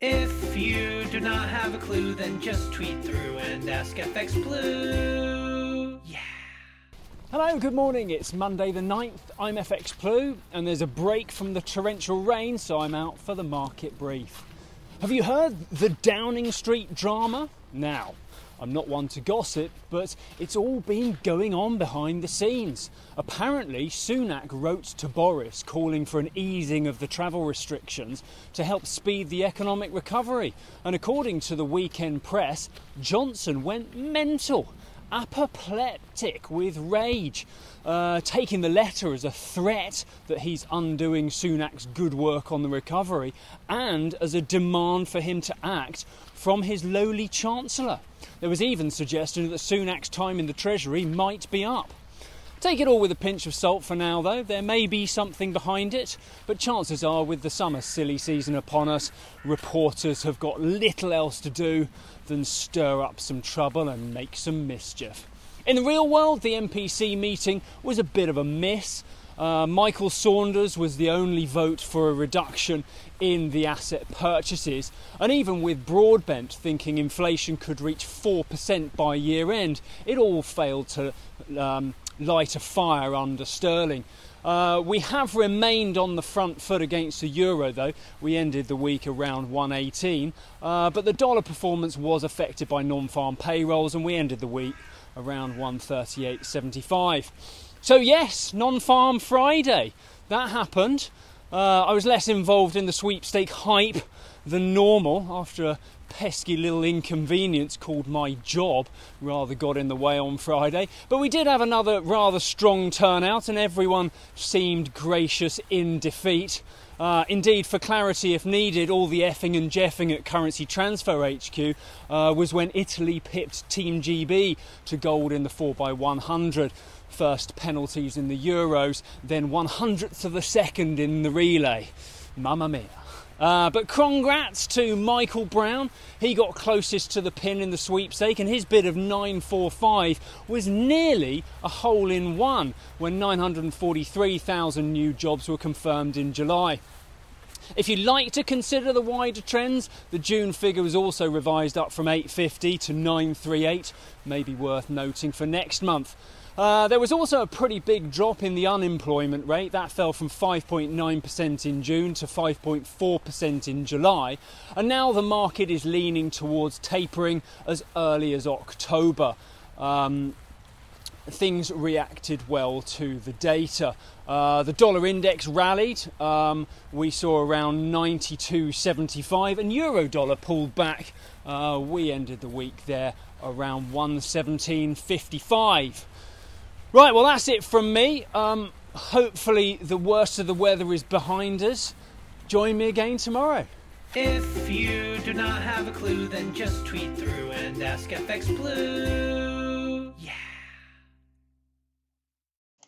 If you do not have a clue, then just tweet through and ask FX Blue. Yeah. Hello, good morning. It's Monday the 9th. I'm FX Blue, and there's a break from the torrential rain, so I'm out for the market brief. Have you heard the Downing Street drama? Now, I'm not one to gossip, but it's all been going on behind the scenes. Apparently, Sunak wrote to Boris calling for an easing of the travel restrictions to help speed the economic recovery. And according to the weekend press, Johnson went mental apoplectic with rage, uh, taking the letter as a threat that he's undoing Sunak's good work on the recovery and as a demand for him to act from his lowly Chancellor. There was even suggestion that Sunak's time in the Treasury might be up. Take it all with a pinch of salt for now, though. There may be something behind it, but chances are, with the summer silly season upon us, reporters have got little else to do than stir up some trouble and make some mischief. In the real world, the MPC meeting was a bit of a miss. Uh, Michael Saunders was the only vote for a reduction in the asset purchases, and even with Broadbent thinking inflation could reach 4% by year end, it all failed to um, light a fire under sterling. Uh, we have remained on the front foot against the euro, though. We ended the week around 118, uh, but the dollar performance was affected by non farm payrolls, and we ended the week around 138.75. So, yes, non farm Friday. That happened. Uh, I was less involved in the sweepstake hype than normal after a pesky little inconvenience called my job rather got in the way on Friday. But we did have another rather strong turnout, and everyone seemed gracious in defeat. Uh, indeed, for clarity, if needed, all the effing and jeffing at Currency Transfer HQ uh, was when Italy pipped Team GB to gold in the 4x100. First penalties in the Euros, then 100th of a second in the relay. Mamma mia. Uh, but congrats to Michael Brown. He got closest to the pin in the sweepstake, and his bid of 945 was nearly a hole in one when 943,000 new jobs were confirmed in July. If you'd like to consider the wider trends, the June figure was also revised up from 850 to 938, maybe worth noting for next month. Uh, there was also a pretty big drop in the unemployment rate. That fell from 5.9% in June to 5.4% in July. And now the market is leaning towards tapering as early as October. Um, things reacted well to the data. Uh, the dollar index rallied. Um, we saw around 92.75, and euro dollar pulled back. Uh, we ended the week there around 117.55. Right, well, that's it from me. Um, hopefully, the worst of the weather is behind us. Join me again tomorrow. If you do not have a clue, then just tweet through and ask FX Blue.